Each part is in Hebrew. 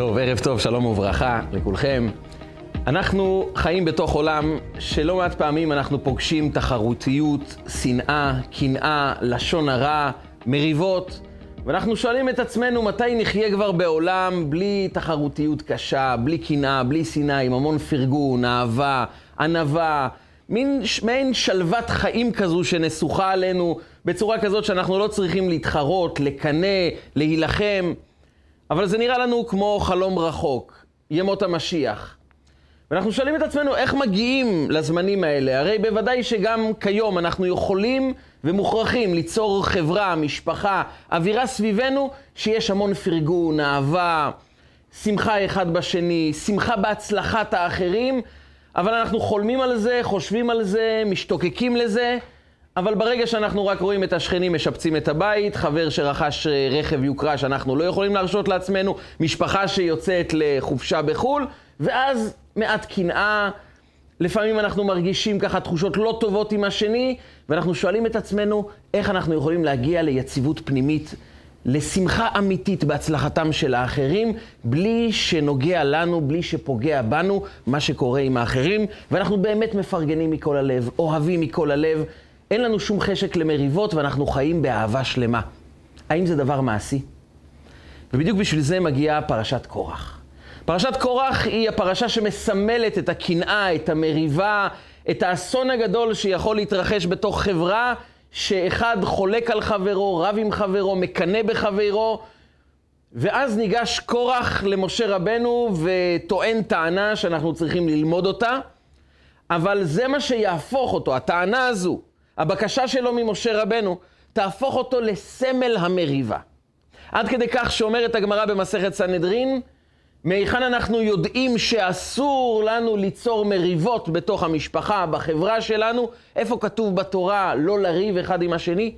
טוב, ערב טוב, שלום וברכה לכולכם. אנחנו חיים בתוך עולם שלא מעט פעמים אנחנו פוגשים תחרותיות, שנאה, קנאה, לשון הרע, מריבות, ואנחנו שואלים את עצמנו מתי נחיה כבר בעולם בלי תחרותיות קשה, בלי קנאה, בלי שנאה, עם המון פרגון, אהבה, ענווה, מין מעין שלוות חיים כזו שנסוכה עלינו בצורה כזאת שאנחנו לא צריכים להתחרות, לקנא, להילחם. אבל זה נראה לנו כמו חלום רחוק, ימות המשיח. ואנחנו שואלים את עצמנו איך מגיעים לזמנים האלה. הרי בוודאי שגם כיום אנחנו יכולים ומוכרחים ליצור חברה, משפחה, אווירה סביבנו שיש המון פרגון, אהבה, שמחה אחד בשני, שמחה בהצלחת האחרים, אבל אנחנו חולמים על זה, חושבים על זה, משתוקקים לזה, אבל ברגע שאנחנו רק רואים את השכנים משפצים את הבית, חבר שרכש אה, רכב יוקרה שאנחנו לא יכולים להרשות לעצמנו, משפחה שיוצאת לחופשה בחו"ל, ואז מעט קנאה, לפעמים אנחנו מרגישים ככה תחושות לא טובות עם השני, ואנחנו שואלים את עצמנו איך אנחנו יכולים להגיע ליציבות פנימית, לשמחה אמיתית בהצלחתם של האחרים, בלי שנוגע לנו, בלי שפוגע בנו, מה שקורה עם האחרים, ואנחנו באמת מפרגנים מכל הלב, אוהבים מכל הלב. אין לנו שום חשק למריבות ואנחנו חיים באהבה שלמה. האם זה דבר מעשי? ובדיוק בשביל זה מגיעה פרשת קורח. פרשת קורח היא הפרשה שמסמלת את הקנאה, את המריבה, את האסון הגדול שיכול להתרחש בתוך חברה, שאחד חולק על חברו, רב עם חברו, מקנא בחברו, ואז ניגש קורח למשה רבנו וטוען טענה שאנחנו צריכים ללמוד אותה, אבל זה מה שיהפוך אותו, הטענה הזו, הבקשה שלו ממשה רבנו, תהפוך אותו לסמל המריבה. עד כדי כך שאומרת הגמרא במסכת סנהדרין, מהיכן אנחנו יודעים שאסור לנו ליצור מריבות בתוך המשפחה, בחברה שלנו? איפה כתוב בתורה לא לריב אחד עם השני?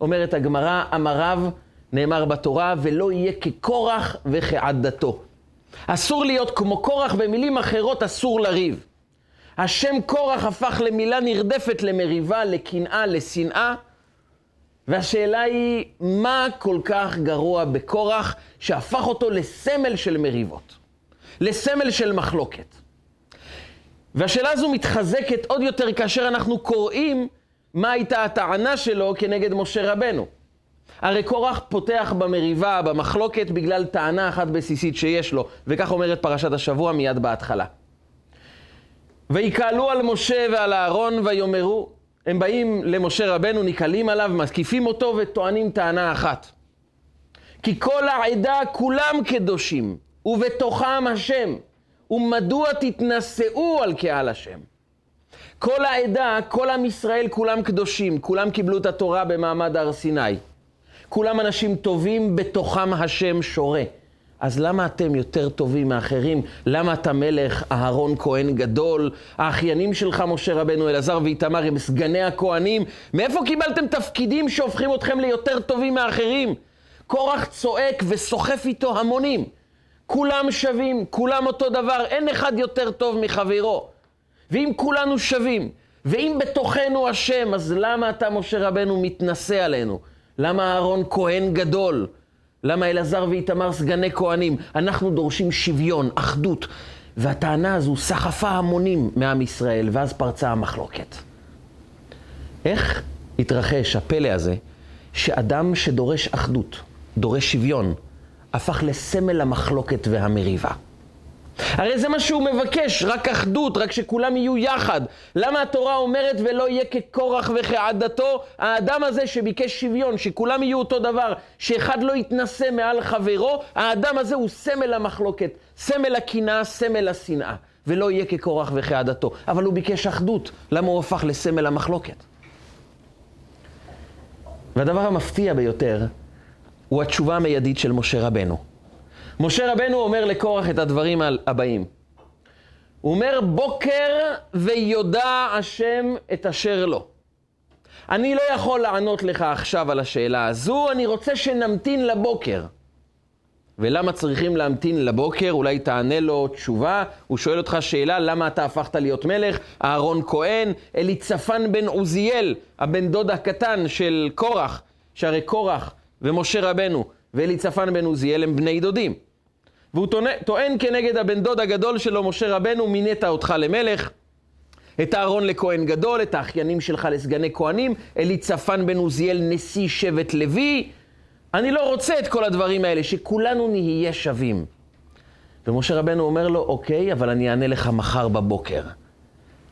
אומרת הגמרא, אמר רב, נאמר בתורה, ולא יהיה כקורח וכעדתו. אסור להיות כמו קורח, במילים אחרות אסור לריב. השם קורח הפך למילה נרדפת למריבה, לקנאה, לשנאה. והשאלה היא, מה כל כך גרוע בקורח שהפך אותו לסמל של מריבות, לסמל של מחלוקת? והשאלה הזו מתחזקת עוד יותר כאשר אנחנו קוראים מה הייתה הטענה שלו כנגד משה רבנו. הרי קורח פותח במריבה, במחלוקת, בגלל טענה אחת בסיסית שיש לו, וכך אומרת פרשת השבוע מיד בהתחלה. ויקהלו על משה ועל אהרון ויאמרו, הם באים למשה רבנו, נקהלים עליו, מקיפים אותו וטוענים טענה אחת. כי כל העדה כולם קדושים, ובתוכם השם, ומדוע תתנשאו על קהל השם? כל העדה, כל עם ישראל, כולם קדושים, כולם קיבלו את התורה במעמד הר סיני. כולם אנשים טובים, בתוכם השם שורה. אז למה אתם יותר טובים מאחרים? למה אתה מלך, אהרון כהן גדול, האחיינים שלך, משה רבנו, אלעזר ואיתמר, הם סגני הכהנים? מאיפה קיבלתם תפקידים שהופכים אתכם ליותר טובים מאחרים? קורח צועק וסוחף איתו המונים. כולם שווים, כולם אותו דבר, אין אחד יותר טוב מחברו. ואם כולנו שווים, ואם בתוכנו השם, אז למה אתה, משה רבנו, מתנשא עלינו? למה אהרון כהן גדול? למה אלעזר ואיתמר סגני כהנים? אנחנו דורשים שוויון, אחדות. והטענה הזו סחפה המונים מעם ישראל, ואז פרצה המחלוקת. איך התרחש הפלא הזה, שאדם שדורש אחדות, דורש שוויון, הפך לסמל המחלוקת והמריבה? הרי זה מה שהוא מבקש, רק אחדות, רק שכולם יהיו יחד. למה התורה אומרת ולא יהיה כקורח וכעדתו? האדם הזה שביקש שוויון, שכולם יהיו אותו דבר, שאחד לא יתנשא מעל חברו, האדם הזה הוא סמל המחלוקת, סמל הקנאה, סמל השנאה. ולא יהיה כקורח וכעדתו. אבל הוא ביקש אחדות, למה הוא הפך לסמל המחלוקת? והדבר המפתיע ביותר הוא התשובה המיידית של משה רבנו. משה רבנו אומר לקורח את הדברים הבאים. הוא אומר, בוקר ויודע השם את אשר לו. אני לא יכול לענות לך עכשיו על השאלה הזו, אני רוצה שנמתין לבוקר. ולמה צריכים להמתין לבוקר? אולי תענה לו תשובה. הוא שואל אותך שאלה, למה אתה הפכת להיות מלך? אהרון כהן, אליצפן בן עוזיאל, הבן דוד הקטן של קורח, שהרי קורח ומשה רבנו ואליצפן בן עוזיאל הם בני דודים. והוא טוען כנגד הבן דוד הגדול שלו, משה רבנו, מינית אותך למלך. את אהרון לכהן גדול, את האחיינים שלך לסגני כהנים, אליצפן בן עוזיאל נשיא שבט לוי. אני לא רוצה את כל הדברים האלה, שכולנו נהיה שווים. ומשה רבנו אומר לו, אוקיי, אבל אני אענה לך מחר בבוקר.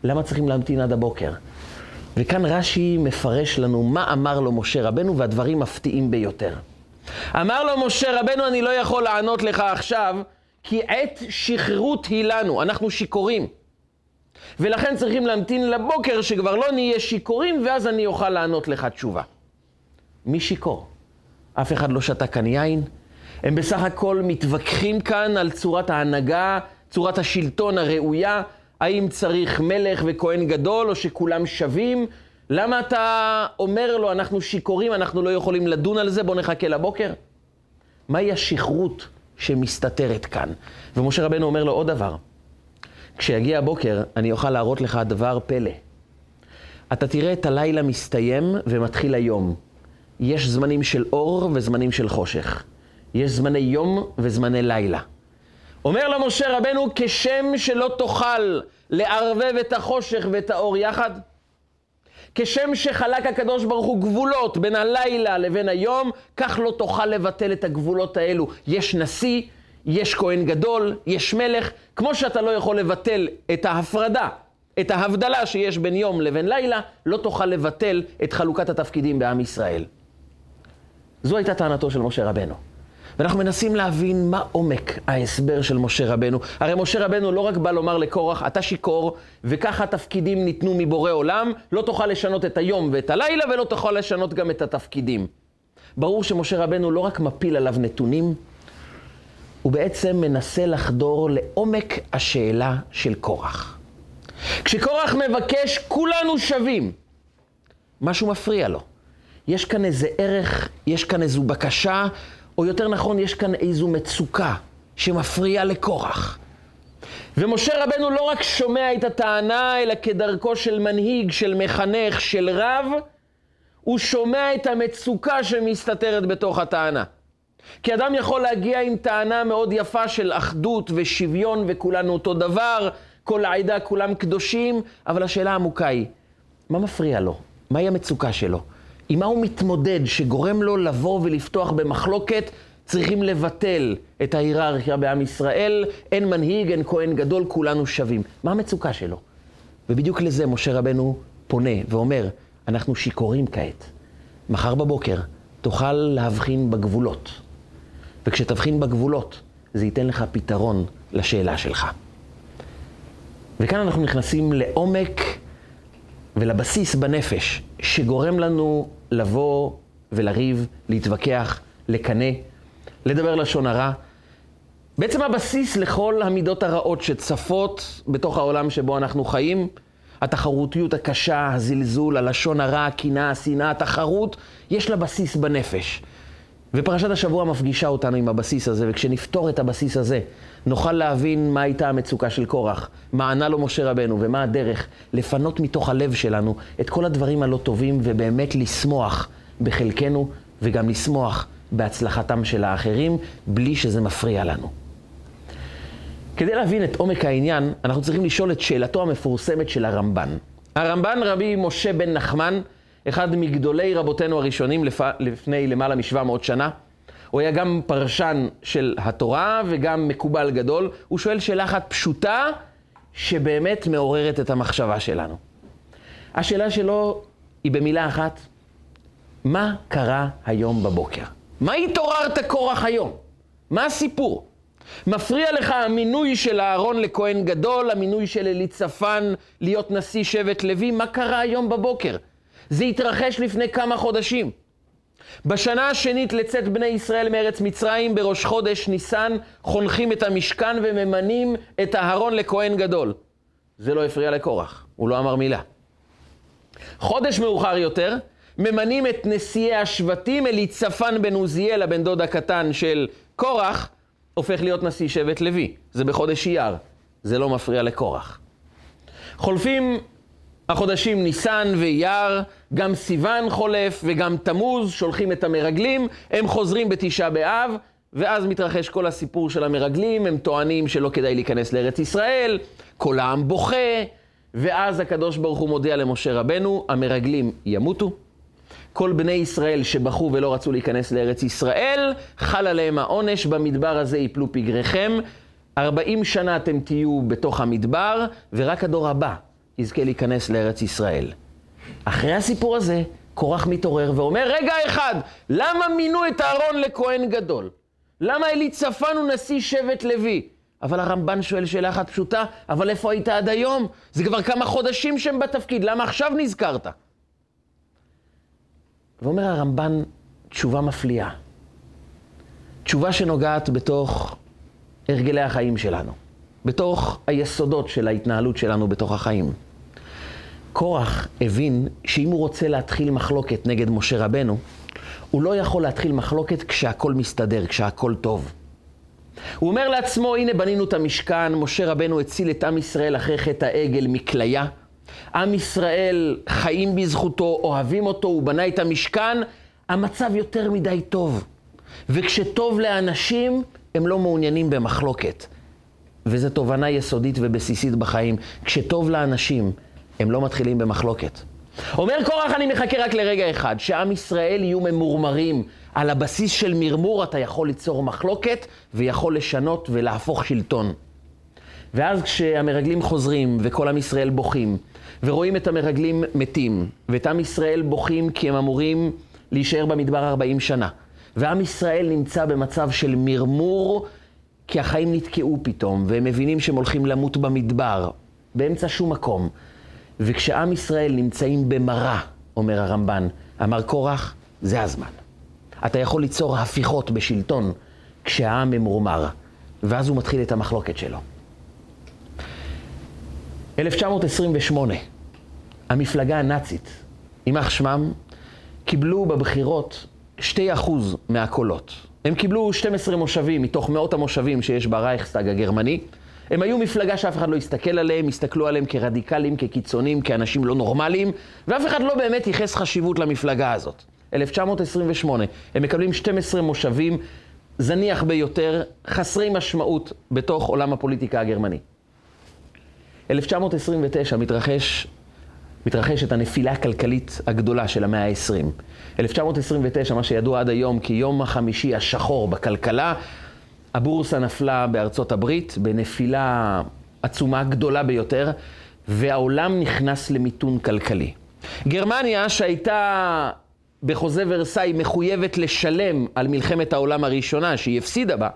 למה צריכים להמתין עד הבוקר? וכאן רש"י מפרש לנו מה אמר לו משה רבנו, והדברים מפתיעים ביותר. אמר לו משה רבנו, אני לא יכול לענות לך עכשיו, כי עת שכרות היא לנו, אנחנו שיכורים. ולכן צריכים להמתין לבוקר שכבר לא נהיה שיכורים, ואז אני אוכל לענות לך תשובה. מי שיכור? אף אחד לא שתה כאן יין. הם בסך הכל מתווכחים כאן על צורת ההנהגה, צורת השלטון הראויה, האם צריך מלך וכהן גדול, או שכולם שווים. למה אתה אומר לו, אנחנו שיכורים, אנחנו לא יכולים לדון על זה, בוא נחכה לבוקר? מהי השכרות שמסתתרת כאן? ומשה רבנו אומר לו עוד דבר. כשיגיע הבוקר, אני אוכל להראות לך דבר פלא. אתה תראה את הלילה מסתיים ומתחיל היום. יש זמנים של אור וזמנים של חושך. יש זמני יום וזמני לילה. אומר לו משה רבנו, כשם שלא תוכל לערבב את החושך ואת האור יחד, כשם שחלק הקדוש ברוך הוא גבולות בין הלילה לבין היום, כך לא תוכל לבטל את הגבולות האלו. יש נשיא, יש כהן גדול, יש מלך, כמו שאתה לא יכול לבטל את ההפרדה, את ההבדלה שיש בין יום לבין לילה, לא תוכל לבטל את חלוקת התפקידים בעם ישראל. זו הייתה טענתו של משה רבנו. ואנחנו מנסים להבין מה עומק ההסבר של משה רבנו. הרי משה רבנו לא רק בא לומר לקורח, אתה שיכור, וככה התפקידים ניתנו מבורא עולם, לא תוכל לשנות את היום ואת הלילה, ולא תוכל לשנות גם את התפקידים. ברור שמשה רבנו לא רק מפיל עליו נתונים, הוא בעצם מנסה לחדור לעומק השאלה של קורח. כשקורח מבקש, כולנו שווים. משהו מפריע לו. יש כאן איזה ערך, יש כאן איזו בקשה, או יותר נכון, יש כאן איזו מצוקה שמפריעה לקורח. ומשה רבנו לא רק שומע את הטענה, אלא כדרכו של מנהיג, של מחנך, של רב, הוא שומע את המצוקה שמסתתרת בתוך הטענה. כי אדם יכול להגיע עם טענה מאוד יפה של אחדות ושוויון וכולנו אותו דבר, כל העדה כולם קדושים, אבל השאלה העמוקה היא, מה מפריע לו? מהי המצוקה שלו? עם מה הוא מתמודד שגורם לו לבוא ולפתוח במחלוקת? צריכים לבטל את ההיררכיה בעם ישראל, אין מנהיג, אין כהן גדול, כולנו שווים. מה המצוקה שלו? ובדיוק לזה משה רבנו פונה ואומר, אנחנו שיכורים כעת. מחר בבוקר תוכל להבחין בגבולות. וכשתבחין בגבולות, זה ייתן לך פתרון לשאלה שלך. וכאן אנחנו נכנסים לעומק ולבסיס בנפש, שגורם לנו לבוא ולריב, להתווכח, לקנא, לדבר לשון הרע. בעצם הבסיס לכל המידות הרעות שצפות בתוך העולם שבו אנחנו חיים, התחרותיות הקשה, הזלזול, הלשון הרע, הקנאה, השנאה, התחרות, יש לה בסיס בנפש. ופרשת השבוע מפגישה אותנו עם הבסיס הזה, וכשנפתור את הבסיס הזה, נוכל להבין מה הייתה המצוקה של קורח, מה ענה לו משה רבנו, ומה הדרך לפנות מתוך הלב שלנו את כל הדברים הלא טובים, ובאמת לשמוח בחלקנו, וגם לשמוח בהצלחתם של האחרים, בלי שזה מפריע לנו. כדי להבין את עומק העניין, אנחנו צריכים לשאול את שאלתו המפורסמת של הרמב"ן. הרמב"ן, רבי משה בן נחמן, אחד מגדולי רבותינו הראשונים לפ... לפני למעלה מ-700 שנה. הוא היה גם פרשן של התורה וגם מקובל גדול. הוא שואל שאלה אחת פשוטה, שבאמת מעוררת את המחשבה שלנו. השאלה שלו היא במילה אחת, מה קרה היום בבוקר? מה התעוררת כורח היום? מה הסיפור? מפריע לך המינוי של אהרון לכהן גדול, המינוי של אליצפן להיות נשיא שבט לוי? מה קרה היום בבוקר? זה התרחש לפני כמה חודשים. בשנה השנית לצאת בני ישראל מארץ מצרים, בראש חודש ניסן, חונכים את המשכן וממנים את אהרון לכהן גדול. זה לא הפריע לקורח, הוא לא אמר מילה. חודש מאוחר יותר, ממנים את נשיאי השבטים, אליצפן בן עוזיאל, הבן דוד הקטן של קורח, הופך להיות נשיא שבט לוי. זה בחודש אייר, זה לא מפריע לקורח. חולפים החודשים ניסן ואייר, גם סיוון חולף וגם תמוז, שולחים את המרגלים, הם חוזרים בתשעה באב, ואז מתרחש כל הסיפור של המרגלים, הם טוענים שלא כדאי להיכנס לארץ ישראל, כל העם בוכה, ואז הקדוש ברוך הוא מודיע למשה רבנו, המרגלים ימותו. כל בני ישראל שבכו ולא רצו להיכנס לארץ ישראל, חל עליהם העונש, במדבר הזה יפלו פגריכם. 40 שנה אתם תהיו בתוך המדבר, ורק הדור הבא יזכה להיכנס לארץ ישראל. אחרי הסיפור הזה, קורח מתעורר ואומר, רגע אחד, למה מינו את אהרון לכהן גדול? למה אליצפן הוא נשיא שבט לוי? אבל הרמב"ן שואל שאלה אחת פשוטה, אבל איפה היית עד היום? זה כבר כמה חודשים שהם בתפקיד, למה עכשיו נזכרת? ואומר הרמב"ן תשובה מפליאה. תשובה שנוגעת בתוך הרגלי החיים שלנו, בתוך היסודות של ההתנהלות שלנו בתוך החיים. קורח הבין שאם הוא רוצה להתחיל מחלוקת נגד משה רבנו, הוא לא יכול להתחיל מחלוקת כשהכול מסתדר, כשהכול טוב. הוא אומר לעצמו, הנה בנינו את המשכן, משה רבנו הציל את עם ישראל אחרי חטא העגל מכליה. עם ישראל חיים בזכותו, אוהבים אותו, הוא בנה את המשכן, המצב יותר מדי טוב. וכשטוב לאנשים, הם לא מעוניינים במחלוקת. וזו תובנה יסודית ובסיסית בחיים. כשטוב לאנשים, הם לא מתחילים במחלוקת. אומר קורח, אני מחכה רק לרגע אחד, שעם ישראל יהיו ממורמרים. על הבסיס של מרמור אתה יכול ליצור מחלוקת ויכול לשנות ולהפוך שלטון. ואז כשהמרגלים חוזרים וכל עם ישראל בוכים, ורואים את המרגלים מתים, ואת עם ישראל בוכים כי הם אמורים להישאר במדבר 40 שנה, ועם ישראל נמצא במצב של מרמור כי החיים נתקעו פתאום, והם מבינים שהם הולכים למות במדבר, באמצע שום מקום. וכשעם ישראל נמצאים במראה, אומר הרמב"ן, אמר קורח, זה הזמן. אתה יכול ליצור הפיכות בשלטון כשהעם ממורמר, ואז הוא מתחיל את המחלוקת שלו. 1928, המפלגה הנאצית, יימח שמם, קיבלו בבחירות 2% מהקולות. הם קיבלו 12 מושבים מתוך מאות המושבים שיש ברייכסטאג הגרמני. הם היו מפלגה שאף אחד לא הסתכל עליהם, הסתכלו עליהם כרדיקלים, כקיצונים, כאנשים לא נורמליים, ואף אחד לא באמת ייחס חשיבות למפלגה הזאת. 1928, הם מקבלים 12 מושבים, זניח ביותר, חסרי משמעות בתוך עולם הפוליטיקה הגרמני. 1929 מתרחש, מתרחשת הנפילה הכלכלית הגדולה של המאה ה-20. 1929, מה שידוע עד היום כיום החמישי השחור בכלכלה, הבורסה נפלה בארצות הברית בנפילה עצומה גדולה ביותר, והעולם נכנס למיתון כלכלי. גרמניה, שהייתה בחוזה ורסאי מחויבת לשלם על מלחמת העולם הראשונה, שהיא הפסידה בה,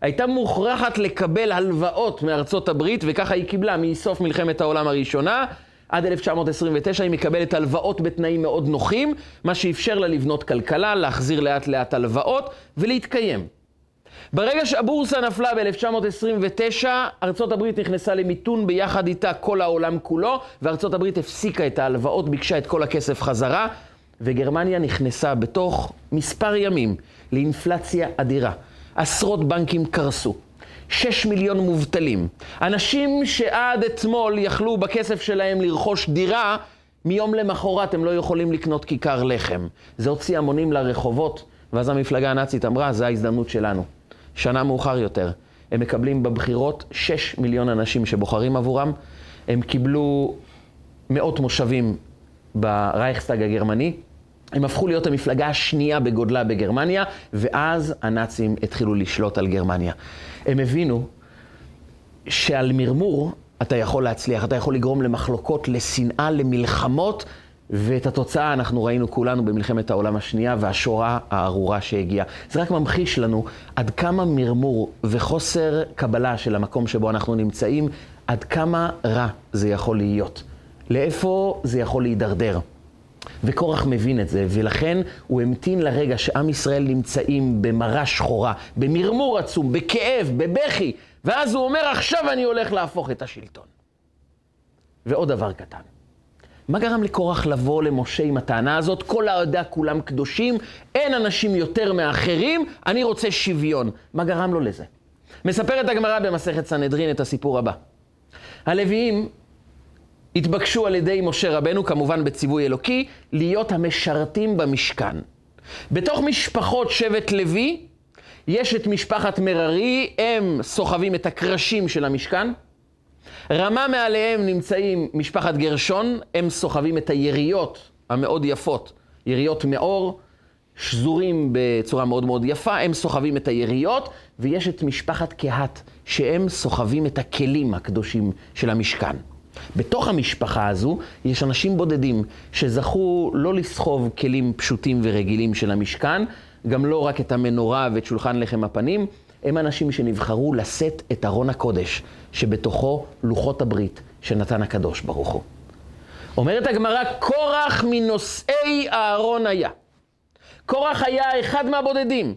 הייתה מוכרחת לקבל הלוואות מארצות הברית, וככה היא קיבלה מסוף מלחמת העולם הראשונה. עד 1929 היא מקבלת הלוואות בתנאים מאוד נוחים, מה שאפשר לה לבנות כלכלה, להחזיר לאט לאט הלוואות ולהתקיים. ברגע שהבורסה נפלה ב-1929, ארצות הברית נכנסה למיתון ביחד איתה כל העולם כולו, וארצות הברית הפסיקה את ההלוואות, ביקשה את כל הכסף חזרה, וגרמניה נכנסה בתוך מספר ימים לאינפלציה אדירה. עשרות בנקים קרסו. שש מיליון מובטלים. אנשים שעד אתמול יכלו בכסף שלהם לרכוש דירה, מיום למחרת הם לא יכולים לקנות כיכר לחם. זה הוציא המונים לרחובות, ואז המפלגה הנאצית אמרה, זו ההזדמנות שלנו. שנה מאוחר יותר, הם מקבלים בבחירות שש מיליון אנשים שבוחרים עבורם. הם קיבלו מאות מושבים ברייכסטאג הגרמני, הם הפכו להיות המפלגה השנייה בגודלה בגרמניה, ואז הנאצים התחילו לשלוט על גרמניה. הם הבינו שעל מרמור אתה יכול להצליח, אתה יכול לגרום למחלוקות, לשנאה, למלחמות, ואת התוצאה אנחנו ראינו כולנו במלחמת העולם השנייה והשואה הארורה שהגיעה. זה רק ממחיש לנו עד כמה מרמור וחוסר קבלה של המקום שבו אנחנו נמצאים, עד כמה רע זה יכול להיות. לאיפה זה יכול להידרדר. וקורח מבין את זה, ולכן הוא המתין לרגע שעם ישראל נמצאים במרה שחורה, במרמור עצום, בכאב, בבכי, ואז הוא אומר, עכשיו אני הולך להפוך את השלטון. ועוד דבר קטן. מה גרם לקורח לבוא למשה עם הטענה הזאת? כל העדה כולם קדושים, אין אנשים יותר מאחרים, אני רוצה שוויון. מה גרם לו לזה? מספרת הגמרא במסכת סנהדרין את הסיפור הבא. הלוויים התבקשו על ידי משה רבנו, כמובן בציווי אלוקי, להיות המשרתים במשכן. בתוך משפחות שבט לוי, יש את משפחת מררי, הם סוחבים את הקרשים של המשכן. רמה מעליהם נמצאים משפחת גרשון, הם סוחבים את היריות המאוד יפות, יריות מאור, שזורים בצורה מאוד מאוד יפה, הם סוחבים את היריות, ויש את משפחת קהת, שהם סוחבים את הכלים הקדושים של המשכן. בתוך המשפחה הזו יש אנשים בודדים שזכו לא לסחוב כלים פשוטים ורגילים של המשכן, גם לא רק את המנורה ואת שולחן לחם הפנים, הם אנשים שנבחרו לשאת את ארון הקודש, שבתוכו לוחות הברית שנתן הקדוש ברוך הוא. אומרת הגמרא, קורח מנושאי אהרון היה. קורח היה אחד מהבודדים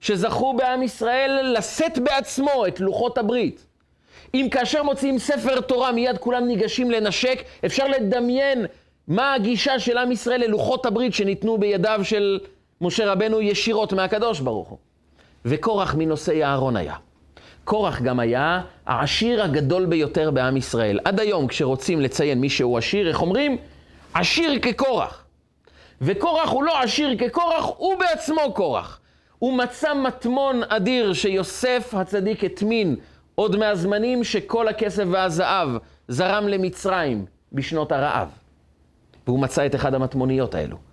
שזכו בעם ישראל לשאת בעצמו את לוחות הברית. אם כאשר מוציאים ספר תורה מיד כולם ניגשים לנשק, אפשר לדמיין מה הגישה של עם ישראל ללוחות הברית שניתנו בידיו של משה רבנו ישירות מהקדוש ברוך הוא. וקורח מנושאי אהרון היה. קורח גם היה העשיר הגדול ביותר בעם ישראל. עד היום כשרוצים לציין מי שהוא עשיר, איך אומרים? עשיר כקורח. וקורח הוא לא עשיר כקורח, הוא בעצמו קורח. הוא מצא מטמון אדיר שיוסף הצדיק הטמין עוד מהזמנים שכל הכסף והזהב זרם למצרים בשנות הרעב. והוא מצא את אחד המטמוניות האלו.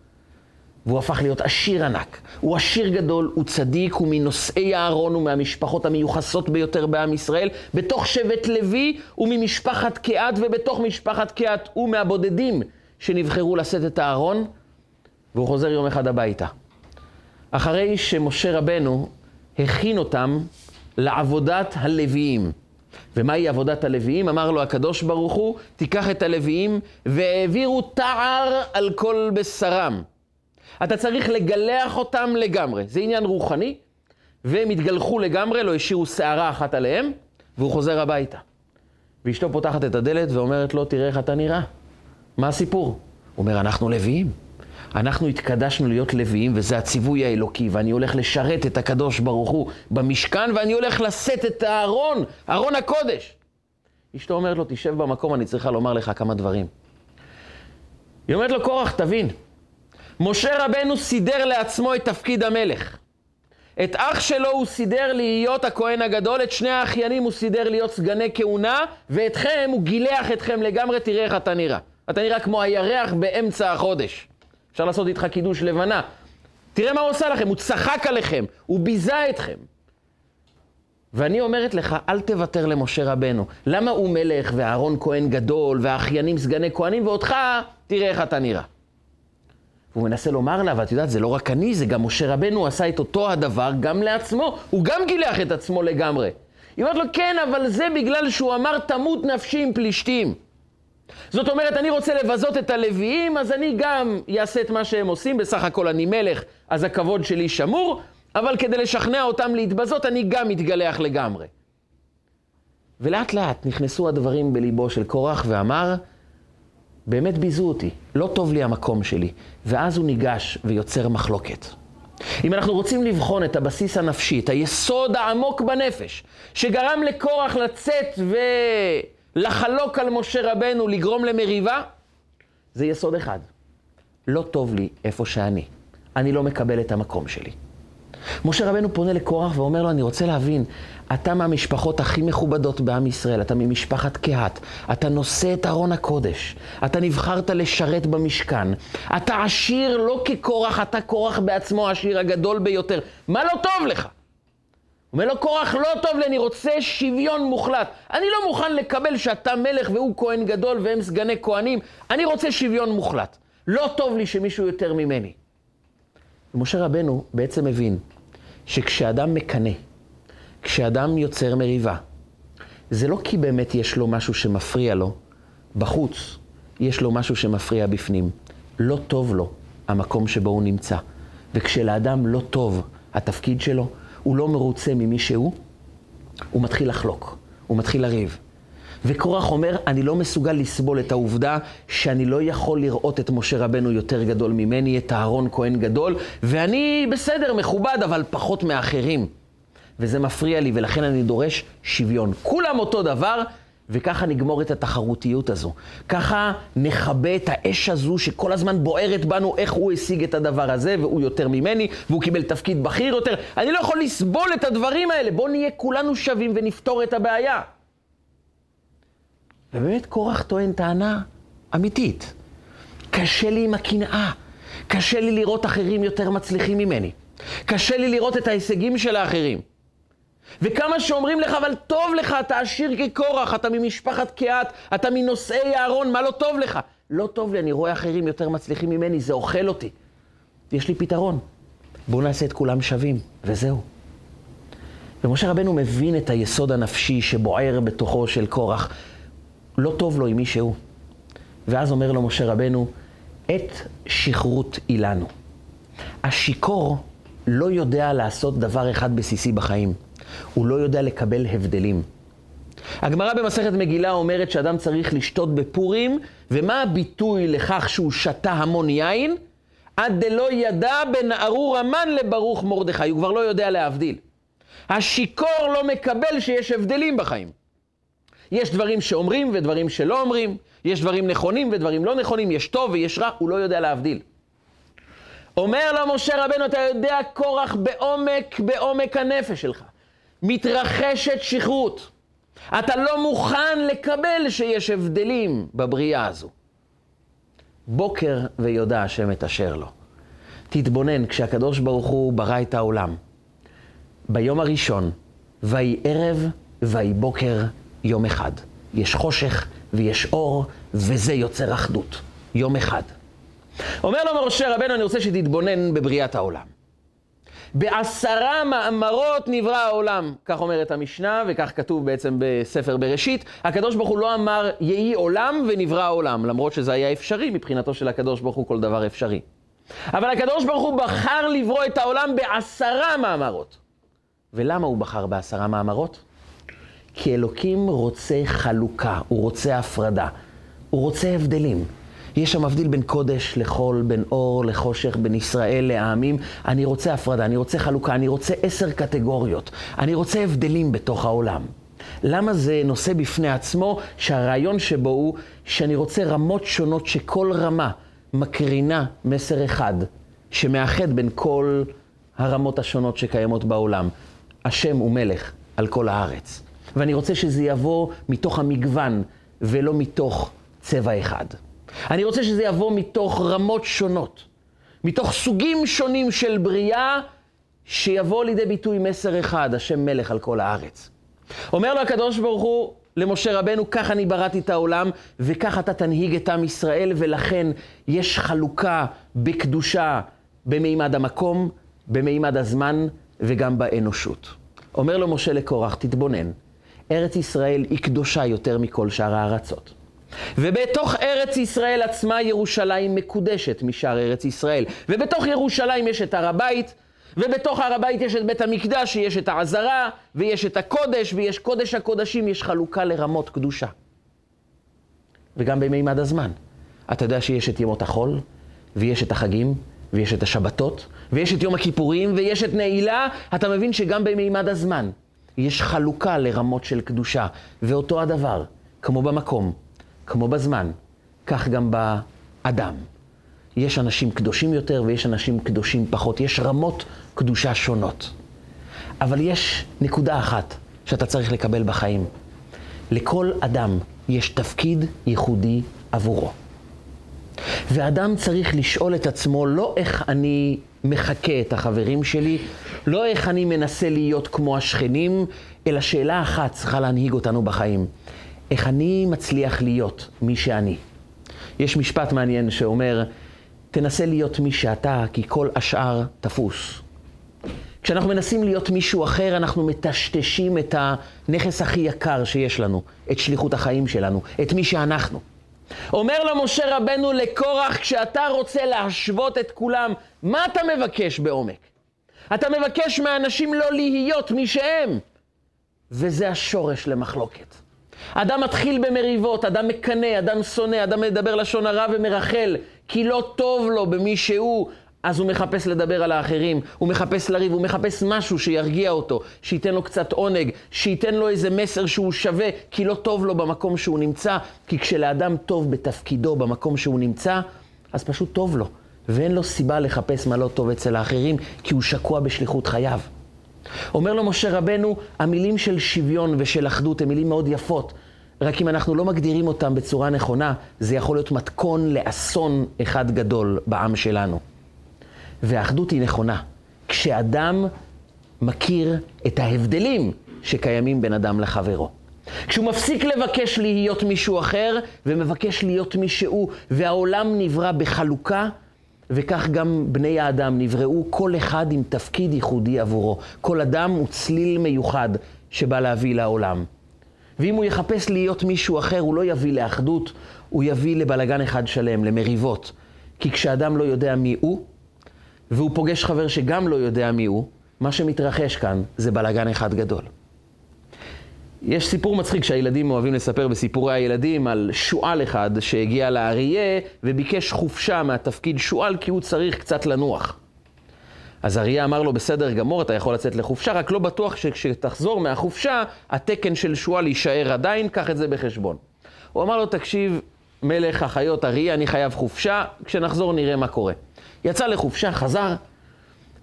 והוא הפך להיות עשיר ענק. הוא עשיר גדול, הוא צדיק, הוא מנושאי אהרון, הוא מהמשפחות המיוחסות ביותר בעם ישראל. בתוך שבט לוי הוא ממשפחת קהת, ובתוך משפחת קהת הוא מהבודדים שנבחרו לשאת את הארון, והוא חוזר יום אחד הביתה. אחרי שמשה רבנו הכין אותם לעבודת הלוויים. ומהי עבודת הלוויים? אמר לו הקדוש ברוך הוא, תיקח את הלוויים והעבירו תער על כל בשרם. אתה צריך לגלח אותם לגמרי. זה עניין רוחני, והם התגלחו לגמרי, לא השאירו שערה אחת עליהם, והוא חוזר הביתה. ואשתו פותחת את הדלת ואומרת לו, תראה איך אתה נראה. מה הסיפור? הוא אומר, אנחנו לוויים. אנחנו התקדשנו להיות לוויים, וזה הציווי האלוקי, ואני הולך לשרת את הקדוש ברוך הוא במשכן, ואני הולך לשאת את הארון, ארון הקודש. אשתו אומרת לו, תשב במקום, אני צריכה לומר לך כמה דברים. היא אומרת לו, קורח, תבין, משה רבנו סידר לעצמו את תפקיד המלך. את אח שלו הוא סידר להיות הכהן הגדול, את שני האחיינים הוא סידר להיות סגני כהונה, ואתכם, הוא גילח אתכם לגמרי, תראה איך אתה נראה. אתה נראה כמו הירח באמצע החודש. אפשר לעשות איתך קידוש לבנה. תראה מה הוא עושה לכם, הוא צחק עליכם, הוא ביזה אתכם. ואני אומרת לך, אל תוותר למשה רבנו. למה הוא מלך ואהרון כהן גדול והאחיינים סגני כהנים ואותך, תראה איך אתה נראה. והוא מנסה לומר לה, ואת יודעת, זה לא רק אני, זה גם משה רבנו עשה את אותו הדבר גם לעצמו. הוא גם גילח את עצמו לגמרי. היא אומרת לו, כן, אבל זה בגלל שהוא אמר, תמות נפשי עם פלישתים. זאת אומרת, אני רוצה לבזות את הלוויים, אז אני גם אעשה את מה שהם עושים, בסך הכל אני מלך, אז הכבוד שלי שמור, אבל כדי לשכנע אותם להתבזות, אני גם מתגלח לגמרי. ולאט לאט נכנסו הדברים בליבו של קורח ואמר, באמת ביזו אותי, לא טוב לי המקום שלי. ואז הוא ניגש ויוצר מחלוקת. אם אנחנו רוצים לבחון את הבסיס הנפשי, את היסוד העמוק בנפש, שגרם לקורח לצאת ולחלוק על משה רבנו, לגרום למריבה, זה יסוד אחד. לא טוב לי איפה שאני. אני לא מקבל את המקום שלי. משה רבנו פונה לקורח ואומר לו, אני רוצה להבין, אתה מהמשפחות הכי מכובדות בעם ישראל, אתה ממשפחת קהת, אתה נושא את ארון הקודש, אתה נבחרת לשרת במשכן, אתה עשיר לא כקורח, אתה קורח בעצמו העשיר הגדול ביותר. מה לא טוב לך? אומר לו קורח, לא טוב לי, אני רוצה שוויון מוחלט. אני לא מוכן לקבל שאתה מלך והוא כהן גדול והם סגני כהנים, אני רוצה שוויון מוחלט. לא טוב לי שמישהו יותר ממני. ומשה רבנו בעצם מבין שכשאדם מקנא, כשאדם יוצר מריבה, זה לא כי באמת יש לו משהו שמפריע לו בחוץ, יש לו משהו שמפריע בפנים. לא טוב לו המקום שבו הוא נמצא. וכשלאדם לא טוב התפקיד שלו, הוא לא מרוצה ממי שהוא, הוא מתחיל לחלוק, הוא מתחיל לריב. וקורח אומר, אני לא מסוגל לסבול את העובדה שאני לא יכול לראות את משה רבנו יותר גדול ממני, את אהרון כהן גדול, ואני בסדר, מכובד, אבל פחות מאחרים. וזה מפריע לי, ולכן אני דורש שוויון. כולם אותו דבר, וככה נגמור את התחרותיות הזו. ככה נכבה את האש הזו שכל הזמן בוערת בנו איך הוא השיג את הדבר הזה, והוא יותר ממני, והוא קיבל תפקיד בכיר יותר. אני לא יכול לסבול את הדברים האלה. בואו נהיה כולנו שווים ונפתור את הבעיה. ובאמת קורח טוען טענה אמיתית. קשה לי עם הקנאה. קשה לי לראות אחרים יותר מצליחים ממני. קשה לי לראות את ההישגים של האחרים. וכמה שאומרים לך, אבל טוב לך, אתה עשיר כקורח, אתה ממשפחת קהת, אתה מנושאי אהרון, מה לא טוב לך? לא טוב לי, אני רואה אחרים יותר מצליחים ממני, זה אוכל אותי. יש לי פתרון. בואו נעשה את כולם שווים, וזהו. ומשה רבנו מבין את היסוד הנפשי שבוער בתוכו של קורח. לא טוב לו עם מי שהוא. ואז אומר לו משה רבנו, את שכרות אילנו. השיכור לא יודע לעשות דבר אחד בסיסי בחיים. הוא לא יודע לקבל הבדלים. הגמרא במסכת מגילה אומרת שאדם צריך לשתות בפורים, ומה הביטוי לכך שהוא שתה המון יין? עד דלא ידע בין ארור המן לברוך מרדכי, הוא כבר לא יודע להבדיל. השיכור לא מקבל שיש הבדלים בחיים. יש דברים שאומרים ודברים שלא אומרים, יש דברים נכונים ודברים לא נכונים, יש טוב ויש רע, הוא לא יודע להבדיל. אומר לו משה רבנו, אתה יודע קורח בעומק, בעומק הנפש שלך. מתרחשת שכרות. אתה לא מוכן לקבל שיש הבדלים בבריאה הזו. בוקר ויודע השם את אשר לו. תתבונן, כשהקדוש ברוך הוא ברא את העולם, ביום הראשון, ויהי ערב ויהי בוקר יום אחד. יש חושך ויש אור, וזה יוצר אחדות. יום אחד. אומר לו משה רבנו, אני רוצה שתתבונן בבריאת העולם. בעשרה מאמרות נברא העולם, כך אומרת המשנה, וכך כתוב בעצם בספר בראשית. הקדוש ברוך הוא לא אמר יהי עולם ונברא העולם, למרות שזה היה אפשרי, מבחינתו של הקדוש ברוך הוא כל דבר אפשרי. אבל הקדוש ברוך הוא בחר לברוא את העולם בעשרה מאמרות. ולמה הוא בחר בעשרה מאמרות? כי אלוקים רוצה חלוקה, הוא רוצה הפרדה, הוא רוצה הבדלים. יש שם מבדיל בין קודש לחול, בין אור לחושך, בין ישראל לעמים. אני רוצה הפרדה, אני רוצה חלוקה, אני רוצה עשר קטגוריות. אני רוצה הבדלים בתוך העולם. למה זה נושא בפני עצמו, שהרעיון שבו הוא שאני רוצה רמות שונות שכל רמה מקרינה מסר אחד, שמאחד בין כל הרמות השונות שקיימות בעולם. השם הוא מלך על כל הארץ. ואני רוצה שזה יבוא מתוך המגוון ולא מתוך צבע אחד. אני רוצה שזה יבוא מתוך רמות שונות, מתוך סוגים שונים של בריאה, שיבוא לידי ביטוי מסר אחד, השם מלך על כל הארץ. אומר לו הקדוש ברוך הוא למשה רבנו, כך אני בראתי את העולם, וכך אתה תנהיג את עם ישראל, ולכן יש חלוקה בקדושה במימד המקום, במימד הזמן וגם באנושות. אומר לו משה לקורח, תתבונן, ארץ ישראל היא קדושה יותר מכל שאר הארצות. ובתוך ארץ ישראל עצמה ירושלים מקודשת משאר ארץ ישראל. ובתוך ירושלים יש את הר הבית, ובתוך הר הבית יש את בית המקדש, יש את העזרה, ויש את הקודש, ויש קודש הקודשים, יש חלוקה לרמות קדושה. וגם במימד הזמן. אתה יודע שיש את ימות החול, ויש את החגים, ויש את השבתות, ויש את יום הכיפורים, ויש את נעילה, אתה מבין שגם במימד הזמן יש חלוקה לרמות של קדושה. ואותו הדבר, כמו במקום, כמו בזמן, כך גם באדם. יש אנשים קדושים יותר ויש אנשים קדושים פחות. יש רמות קדושה שונות. אבל יש נקודה אחת שאתה צריך לקבל בחיים. לכל אדם יש תפקיד ייחודי עבורו. ואדם צריך לשאול את עצמו לא איך אני מחקה את החברים שלי, לא איך אני מנסה להיות כמו השכנים, אלא שאלה אחת צריכה להנהיג אותנו בחיים. איך אני מצליח להיות מי שאני. יש משפט מעניין שאומר, תנסה להיות מי שאתה, כי כל השאר תפוס. כשאנחנו מנסים להיות מישהו אחר, אנחנו מטשטשים את הנכס הכי יקר שיש לנו, את שליחות החיים שלנו, את מי שאנחנו. אומר לו משה רבנו לקורח, כשאתה רוצה להשוות את כולם, מה אתה מבקש בעומק? אתה מבקש מאנשים לא להיות מי שהם. וזה השורש למחלוקת. אדם מתחיל במריבות, אדם מקנא, אדם שונא, אדם מדבר לשון הרע ומרחל, כי לא טוב לו במי שהוא. אז הוא מחפש לדבר על האחרים, הוא מחפש לריב, הוא מחפש משהו שירגיע אותו, שייתן לו קצת עונג, שייתן לו איזה מסר שהוא שווה, כי לא טוב לו במקום שהוא נמצא, כי כשלאדם טוב בתפקידו, במקום שהוא נמצא, אז פשוט טוב לו, ואין לו סיבה לחפש מה לא טוב אצל האחרים, כי הוא שקוע בשליחות חייו. אומר לו משה רבנו, המילים של שוויון ושל אחדות הן מילים מאוד יפות, רק אם אנחנו לא מגדירים אותם בצורה נכונה, זה יכול להיות מתכון לאסון אחד גדול בעם שלנו. והאחדות היא נכונה. כשאדם מכיר את ההבדלים שקיימים בין אדם לחברו. כשהוא מפסיק לבקש להיות מישהו אחר ומבקש להיות מישהו, והעולם נברא בחלוקה, וכך גם בני האדם נבראו כל אחד עם תפקיד ייחודי עבורו. כל אדם הוא צליל מיוחד שבא להביא לעולם. ואם הוא יחפש להיות מישהו אחר, הוא לא יביא לאחדות, הוא יביא לבלגן אחד שלם, למריבות. כי כשאדם לא יודע מי הוא, והוא פוגש חבר שגם לא יודע מי הוא, מה שמתרחש כאן זה בלגן אחד גדול. יש סיפור מצחיק שהילדים אוהבים לספר בסיפורי הילדים על שועל אחד שהגיע לאריה וביקש חופשה מהתפקיד שועל כי הוא צריך קצת לנוח. אז אריה אמר לו, בסדר גמור, אתה יכול לצאת לחופשה, רק לא בטוח שכשתחזור מהחופשה, התקן של שועל יישאר עדיין, קח את זה בחשבון. הוא אמר לו, תקשיב, מלך החיות אריה, אני חייב חופשה, כשנחזור נראה מה קורה. יצא לחופשה, חזר,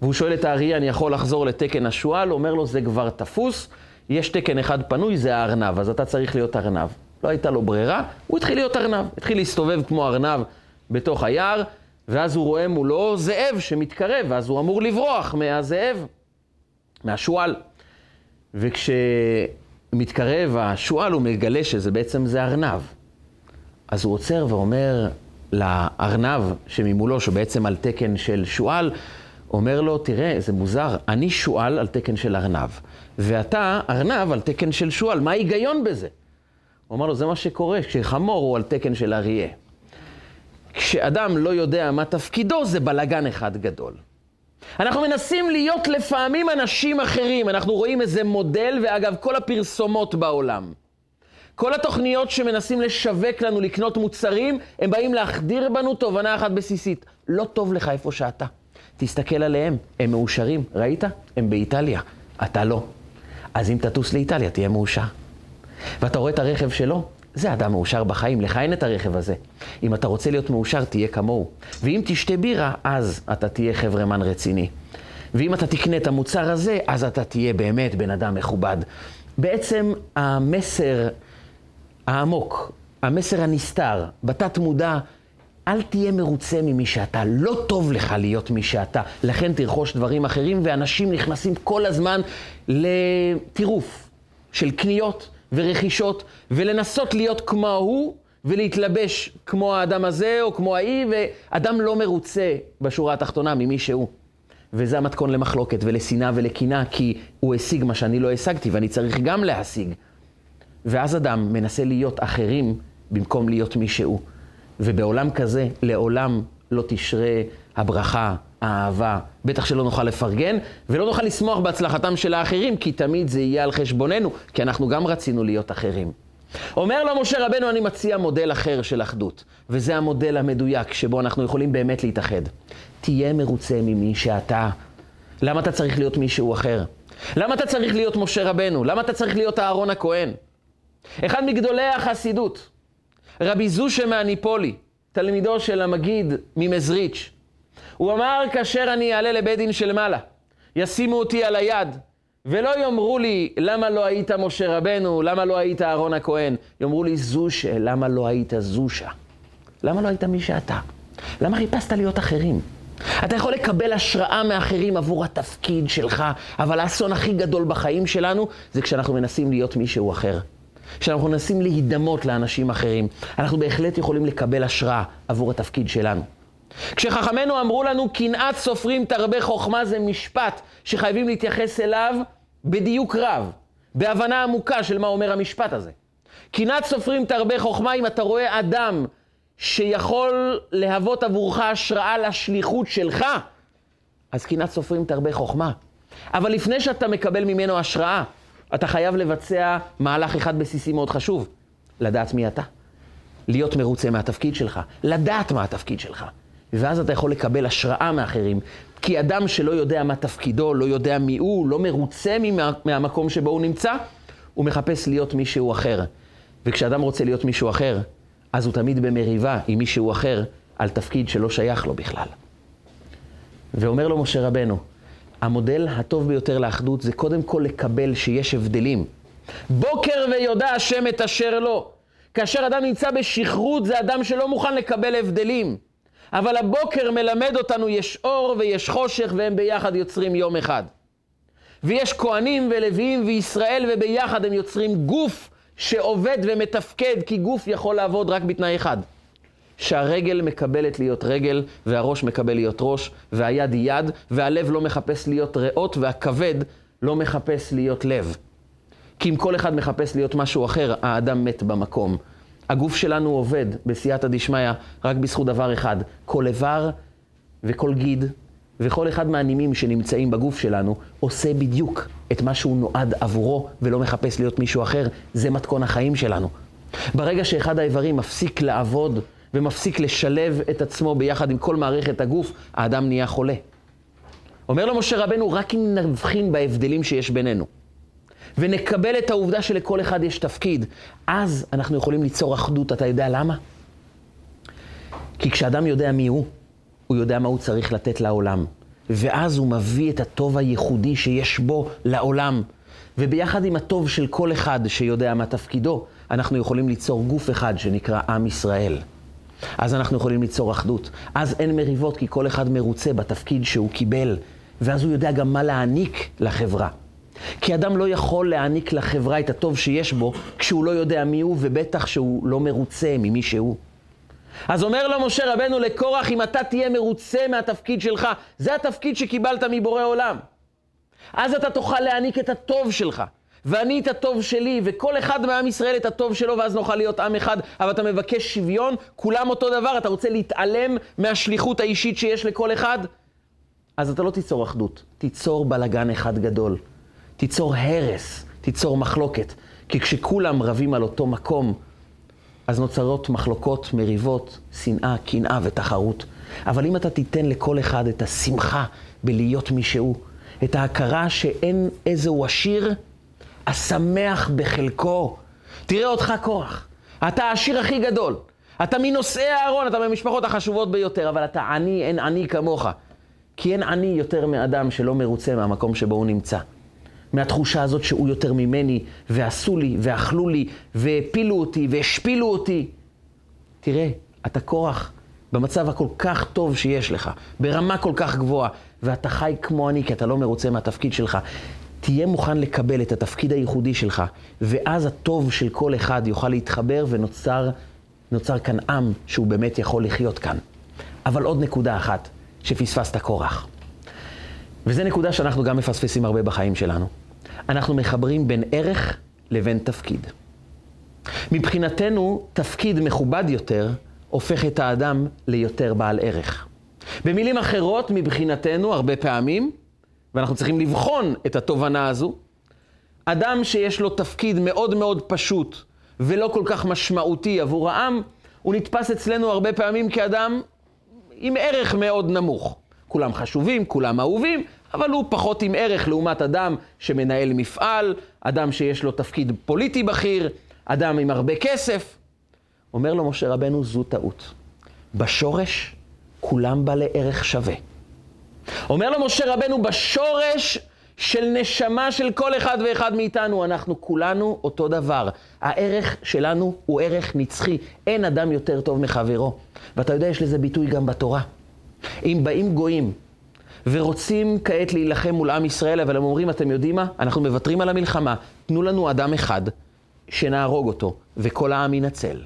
והוא שואל את האריה, אני יכול לחזור לתקן השועל? אומר לו, זה כבר תפוס, יש תקן אחד פנוי, זה הארנב, אז אתה צריך להיות ארנב. לא הייתה לו ברירה, הוא התחיל להיות ארנב. התחיל להסתובב כמו ארנב בתוך היער, ואז הוא רואה מולו זאב שמתקרב, ואז הוא אמור לברוח מהזאב, מהשועל. וכשמתקרב השועל, הוא מגלה שזה בעצם זה ארנב. אז הוא עוצר ואומר לארנב שממולו, שבעצם על תקן של שועל, אומר לו, תראה, זה מוזר, אני שועל על תקן של ארנב, ואתה ארנב על תקן של שועל, מה ההיגיון בזה? הוא אמר לו, זה מה שקורה, כשחמור הוא על תקן של אריה. כשאדם לא יודע מה תפקידו, זה בלגן אחד גדול. אנחנו מנסים להיות לפעמים אנשים אחרים, אנחנו רואים איזה מודל, ואגב, כל הפרסומות בעולם. כל התוכניות שמנסים לשווק לנו לקנות מוצרים, הם באים להחדיר בנו תובנה אחת בסיסית. לא טוב לך איפה שאתה. תסתכל עליהם, הם מאושרים. ראית? הם באיטליה. אתה לא. אז אם תטוס לאיטליה, תהיה מאושר. ואתה רואה את הרכב שלו, זה אדם מאושר בחיים, לך אין את הרכב הזה. אם אתה רוצה להיות מאושר, תהיה כמוהו. ואם תשתה בירה, אז אתה תהיה חברמן רציני. ואם אתה תקנה את המוצר הזה, אז אתה תהיה באמת בן אדם מכובד. בעצם המסר העמוק, המסר הנסתר, בתת מודע, אל תהיה מרוצה ממי שאתה, לא טוב לך להיות מי שאתה, לכן תרכוש דברים אחרים, ואנשים נכנסים כל הזמן לטירוף של קניות ורכישות, ולנסות להיות כמו ההוא, ולהתלבש כמו האדם הזה או כמו ההיא, ואדם לא מרוצה בשורה התחתונה ממי שהוא. וזה המתכון למחלוקת ולשנאה ולקנאה, כי הוא השיג מה שאני לא השגתי, ואני צריך גם להשיג. ואז אדם מנסה להיות אחרים במקום להיות מי שהוא. ובעולם כזה לעולם לא תשרה הברכה, האהבה, בטח שלא נוכל לפרגן, ולא נוכל לשמוח בהצלחתם של האחרים, כי תמיד זה יהיה על חשבוננו, כי אנחנו גם רצינו להיות אחרים. אומר לו משה רבנו, אני מציע מודל אחר של אחדות, וזה המודל המדויק שבו אנחנו יכולים באמת להתאחד. תהיה מרוצה ממי שאתה. למה אתה צריך להיות מישהו אחר? למה אתה צריך להיות משה רבנו? למה אתה צריך להיות אהרון הכהן? אחד מגדולי החסידות, רבי זושה מהניפולי, תלמידו של המגיד ממזריץ', הוא אמר, כאשר אני אעלה לבית דין של מעלה, ישימו אותי על היד, ולא יאמרו לי, למה לא היית משה רבנו, למה לא היית אהרון הכהן? יאמרו לי, זושה, למה לא היית זושה? למה לא היית מי שאתה? למה חיפשת להיות אחרים? אתה יכול לקבל השראה מאחרים עבור התפקיד שלך, אבל האסון הכי גדול בחיים שלנו זה כשאנחנו מנסים להיות מישהו אחר. כשאנחנו מנסים להידמות לאנשים אחרים, אנחנו בהחלט יכולים לקבל השראה עבור התפקיד שלנו. כשחכמינו אמרו לנו, קנאת סופרים תרבה חוכמה זה משפט שחייבים להתייחס אליו בדיוק רב, בהבנה עמוקה של מה אומר המשפט הזה. קנאת סופרים תרבה חוכמה אם אתה רואה אדם שיכול להוות עבורך השראה לשליחות שלך, אז קנאת סופרים תרבה חוכמה. אבל לפני שאתה מקבל ממנו השראה, אתה חייב לבצע מהלך אחד בסיסי מאוד חשוב, לדעת מי אתה. להיות מרוצה מהתפקיד שלך, לדעת מה התפקיד שלך. ואז אתה יכול לקבל השראה מאחרים. כי אדם שלא יודע מה תפקידו, לא יודע מי הוא, לא מרוצה מה, מהמקום שבו הוא נמצא, הוא מחפש להיות מישהו אחר. וכשאדם רוצה להיות מישהו אחר, אז הוא תמיד במריבה עם מישהו אחר על תפקיד שלא שייך לו בכלל. ואומר לו משה רבנו, המודל הטוב ביותר לאחדות זה קודם כל לקבל שיש הבדלים. בוקר ויודע השם את אשר לו. כאשר אדם נמצא בשכרות זה אדם שלא מוכן לקבל הבדלים. אבל הבוקר מלמד אותנו יש אור ויש חושך והם ביחד יוצרים יום אחד. ויש כהנים ולוויים וישראל וביחד הם יוצרים גוף שעובד ומתפקד, כי גוף יכול לעבוד רק בתנאי אחד. שהרגל מקבלת להיות רגל, והראש מקבל להיות ראש, והיד היא יד, והלב לא מחפש להיות ריאות, והכבד לא מחפש להיות לב. כי אם כל אחד מחפש להיות משהו אחר, האדם מת במקום. הגוף שלנו עובד בסייעתא דשמיא רק בזכות דבר אחד, כל איבר וכל גיד וכל אחד מהנימים שנמצאים בגוף שלנו עושה בדיוק את מה שהוא נועד עבורו ולא מחפש להיות מישהו אחר, זה מתכון החיים שלנו. ברגע שאחד האיברים מפסיק לעבוד ומפסיק לשלב את עצמו ביחד עם כל מערכת הגוף, האדם נהיה חולה. אומר לו משה רבנו, רק אם נבחין בהבדלים שיש בינינו, ונקבל את העובדה שלכל אחד יש תפקיד, אז אנחנו יכולים ליצור אחדות. אתה יודע למה? כי כשאדם יודע מי הוא, הוא יודע מה הוא צריך לתת לעולם. ואז הוא מביא את הטוב הייחודי שיש בו לעולם. וביחד עם הטוב של כל אחד שיודע מה תפקידו, אנחנו יכולים ליצור גוף אחד שנקרא עם ישראל. אז אנחנו יכולים ליצור אחדות. אז אין מריבות, כי כל אחד מרוצה בתפקיד שהוא קיבל. ואז הוא יודע גם מה להעניק לחברה. כי אדם לא יכול להעניק לחברה את הטוב שיש בו, כשהוא לא יודע מי הוא, ובטח שהוא לא מרוצה ממי שהוא. אז אומר לו משה רבנו לקורח, אם אתה תהיה מרוצה מהתפקיד שלך, זה התפקיד שקיבלת מבורא עולם. אז אתה תוכל להעניק את הטוב שלך, ואני את הטוב שלי, וכל אחד מעם ישראל את הטוב שלו, ואז נוכל להיות עם אחד. אבל אתה מבקש שוויון, כולם אותו דבר, אתה רוצה להתעלם מהשליחות האישית שיש לכל אחד? אז אתה לא תיצור אחדות, תיצור בלגן אחד גדול. תיצור הרס, תיצור מחלוקת. כי כשכולם רבים על אותו מקום, אז נוצרות מחלוקות, מריבות, שנאה, קנאה ותחרות. אבל אם אתה תיתן לכל אחד את השמחה בלהיות מי שהוא, את ההכרה שאין איזהו עשיר השמח בחלקו. תראה אותך כוח, אתה העשיר הכי גדול, אתה מנושאי הארון, אתה מהמשפחות החשובות ביותר, אבל אתה עני, אין עני כמוך. כי אין עני יותר מאדם שלא מרוצה מהמקום שבו הוא נמצא. מהתחושה הזאת שהוא יותר ממני, ועשו לי, ואכלו לי, והפילו אותי, והשפילו אותי. תראה, אתה כורח במצב הכל כך טוב שיש לך, ברמה כל כך גבוהה, ואתה חי כמו אני, כי אתה לא מרוצה מהתפקיד שלך. תהיה מוכן לקבל את התפקיד הייחודי שלך, ואז הטוב של כל אחד יוכל להתחבר ונוצר נוצר כאן עם שהוא באמת יכול לחיות כאן. אבל עוד נקודה אחת שפספסת כורח. וזו נקודה שאנחנו גם מפספסים הרבה בחיים שלנו. אנחנו מחברים בין ערך לבין תפקיד. מבחינתנו, תפקיד מכובד יותר הופך את האדם ליותר בעל ערך. במילים אחרות, מבחינתנו, הרבה פעמים, ואנחנו צריכים לבחון את התובנה הזו, אדם שיש לו תפקיד מאוד מאוד פשוט ולא כל כך משמעותי עבור העם, הוא נתפס אצלנו הרבה פעמים כאדם עם ערך מאוד נמוך. כולם חשובים, כולם אהובים, אבל הוא פחות עם ערך לעומת אדם שמנהל מפעל, אדם שיש לו תפקיד פוליטי בכיר, אדם עם הרבה כסף. אומר לו משה רבנו, זו טעות. בשורש כולם בעלי ערך שווה. אומר לו משה רבנו, בשורש של נשמה של כל אחד ואחד מאיתנו, אנחנו כולנו אותו דבר. הערך שלנו הוא ערך נצחי. אין אדם יותר טוב מחברו. ואתה יודע, יש לזה ביטוי גם בתורה. אם באים גויים ורוצים כעת להילחם מול עם ישראל, אבל הם אומרים, אתם יודעים מה? אנחנו מוותרים על המלחמה, תנו לנו אדם אחד שנהרוג אותו, וכל העם ינצל.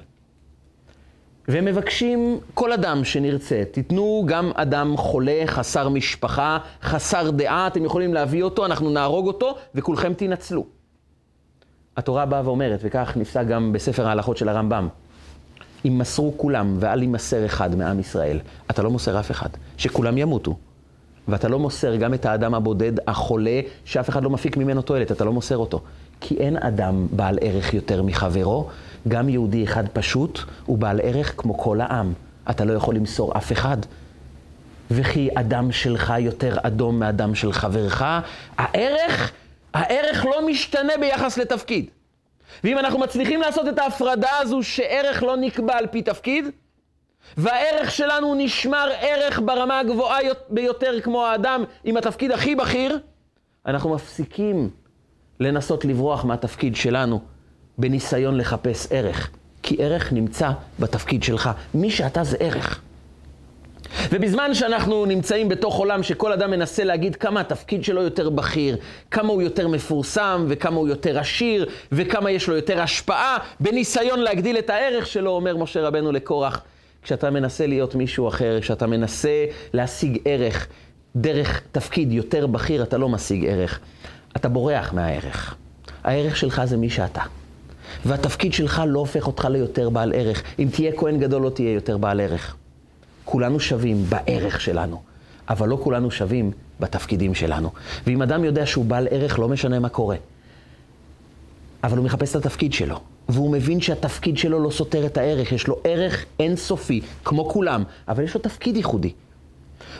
והם מבקשים כל אדם שנרצה, תיתנו גם אדם חולה, חסר משפחה, חסר דעה, אתם יכולים להביא אותו, אנחנו נהרוג אותו, וכולכם תנצלו. התורה באה ואומרת, וכך נפסק גם בספר ההלכות של הרמב"ם, אם מסרו כולם ואל יימסר אחד מעם ישראל, אתה לא מוסר אף אחד, שכולם ימותו. ואתה לא מוסר גם את האדם הבודד, החולה, שאף אחד לא מפיק ממנו תועלת, אתה לא מוסר אותו. כי אין אדם בעל ערך יותר מחברו, גם יהודי אחד פשוט הוא בעל ערך כמו כל העם. אתה לא יכול למסור אף אחד, וכי אדם שלך יותר אדום מאדם של חברך. הערך, הערך לא משתנה ביחס לתפקיד. ואם אנחנו מצליחים לעשות את ההפרדה הזו שערך לא נקבע על פי תפקיד, והערך שלנו נשמר ערך ברמה הגבוהה ביותר כמו האדם עם התפקיד הכי בכיר, אנחנו מפסיקים לנסות לברוח מהתפקיד שלנו בניסיון לחפש ערך. כי ערך נמצא בתפקיד שלך. מי שאתה זה ערך. ובזמן שאנחנו נמצאים בתוך עולם שכל אדם מנסה להגיד כמה התפקיד שלו יותר בכיר, כמה הוא יותר מפורסם, וכמה הוא יותר עשיר, וכמה יש לו יותר השפעה, בניסיון להגדיל את הערך שלו, אומר משה רבנו לקורח, כשאתה מנסה להיות מישהו אחר, כשאתה מנסה להשיג ערך דרך תפקיד יותר בכיר, אתה לא משיג ערך. אתה בורח מהערך. הערך שלך זה מי שאתה. והתפקיד שלך לא הופך אותך ליותר בעל ערך. אם תהיה כהן גדול, לא תהיה יותר בעל ערך. כולנו שווים בערך שלנו, אבל לא כולנו שווים בתפקידים שלנו. ואם אדם יודע שהוא בעל ערך, לא משנה מה קורה. אבל הוא מחפש את התפקיד שלו, והוא מבין שהתפקיד שלו לא סותר את הערך, יש לו ערך אינסופי, כמו כולם, אבל יש לו תפקיד ייחודי.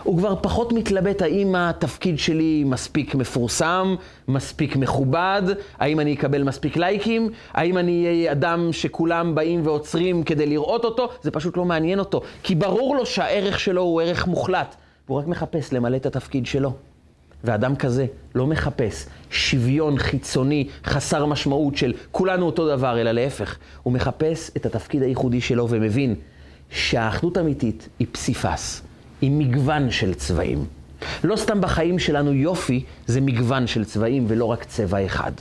הוא כבר פחות מתלבט האם התפקיד שלי מספיק מפורסם, מספיק מכובד, האם אני אקבל מספיק לייקים, האם אני אהיה אדם שכולם באים ועוצרים כדי לראות אותו, זה פשוט לא מעניין אותו, כי ברור לו שהערך שלו הוא ערך מוחלט, והוא רק מחפש למלא את התפקיד שלו. ואדם כזה לא מחפש שוויון חיצוני חסר משמעות של כולנו אותו דבר, אלא להפך, הוא מחפש את התפקיד הייחודי שלו ומבין שהאחדות אמיתית היא פסיפס. עם מגוון של צבעים. לא סתם בחיים שלנו יופי זה מגוון של צבעים ולא רק צבע אחד.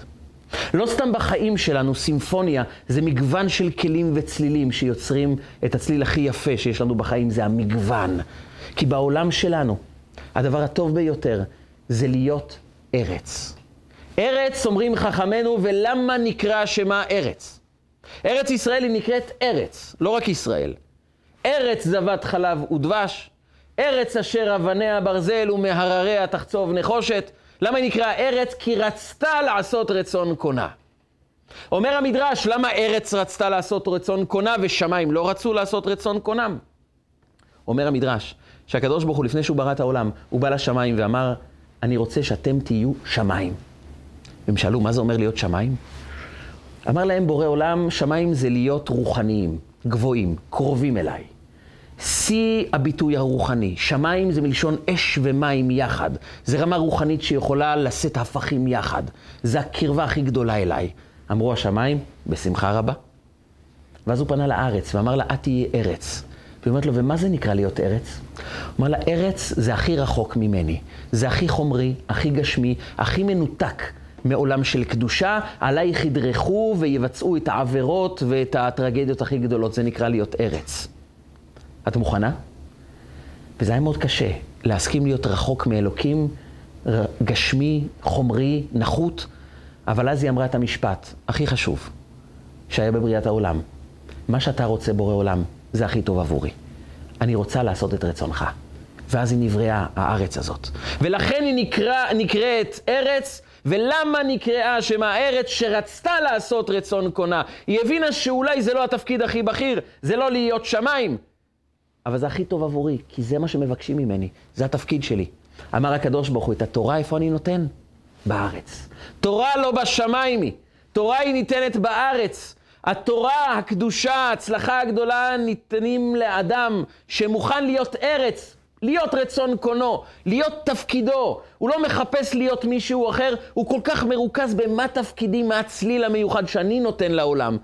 לא סתם בחיים שלנו סימפוניה זה מגוון של כלים וצלילים שיוצרים את הצליל הכי יפה שיש לנו בחיים, זה המגוון. כי בעולם שלנו, הדבר הטוב ביותר זה להיות ארץ. ארץ, אומרים חכמינו, ולמה נקרא שמה ארץ? ארץ ישראל היא נקראת ארץ, לא רק ישראל. ארץ זבת חלב ודבש, ארץ אשר אבניה ברזל ומהרריה תחצוב נחושת. למה היא נקרא ארץ? כי רצתה לעשות רצון קונה. אומר המדרש, למה ארץ רצתה לעשות רצון קונה ושמיים לא רצו לעשות רצון קונם? אומר המדרש, שהקדוש ברוך הוא, לפני שהוא ברא את העולם, הוא בא לשמיים ואמר, אני רוצה שאתם תהיו שמיים. והם שאלו, מה זה אומר להיות שמיים? אמר להם בורא עולם, שמיים זה להיות רוחניים, גבוהים, קרובים אליי. שיא הביטוי הרוחני. שמיים זה מלשון אש ומים יחד. זה רמה רוחנית שיכולה לשאת הפכים יחד. זה הקרבה הכי גדולה אליי. אמרו השמיים, בשמחה רבה. ואז הוא פנה לארץ ואמר לה, את תהיי ארץ. והיא אומרת לו, ומה זה נקרא להיות ארץ? הוא אמר לה, ארץ זה הכי רחוק ממני. זה הכי חומרי, הכי גשמי, הכי מנותק מעולם של קדושה. עלייך ידרכו ויבצעו את העבירות ואת הטרגדיות הכי גדולות. זה נקרא להיות ארץ. את מוכנה? וזה היה מאוד קשה, להסכים להיות רחוק מאלוקים, גשמי, חומרי, נחות, אבל אז היא אמרה את המשפט הכי חשוב שהיה בבריאת העולם. מה שאתה רוצה, בורא עולם, זה הכי טוב עבורי. אני רוצה לעשות את רצונך. ואז היא נבראה, הארץ הזאת. ולכן היא נקרא, נקראת ארץ, ולמה נקראה שמה ארץ שרצתה לעשות רצון קונה? היא הבינה שאולי זה לא התפקיד הכי בכיר, זה לא להיות שמיים, אבל זה הכי טוב עבורי, כי זה מה שמבקשים ממני, זה התפקיד שלי. אמר הקדוש ברוך הוא, את התורה איפה אני נותן? בארץ. תורה לא בשמיים היא, תורה היא ניתנת בארץ. התורה, הקדושה, ההצלחה הגדולה ניתנים לאדם שמוכן להיות ארץ, להיות רצון קונו, להיות תפקידו. הוא לא מחפש להיות מישהו אחר, הוא כל כך מרוכז במה תפקידי, מה הצליל המיוחד שאני נותן לעולם.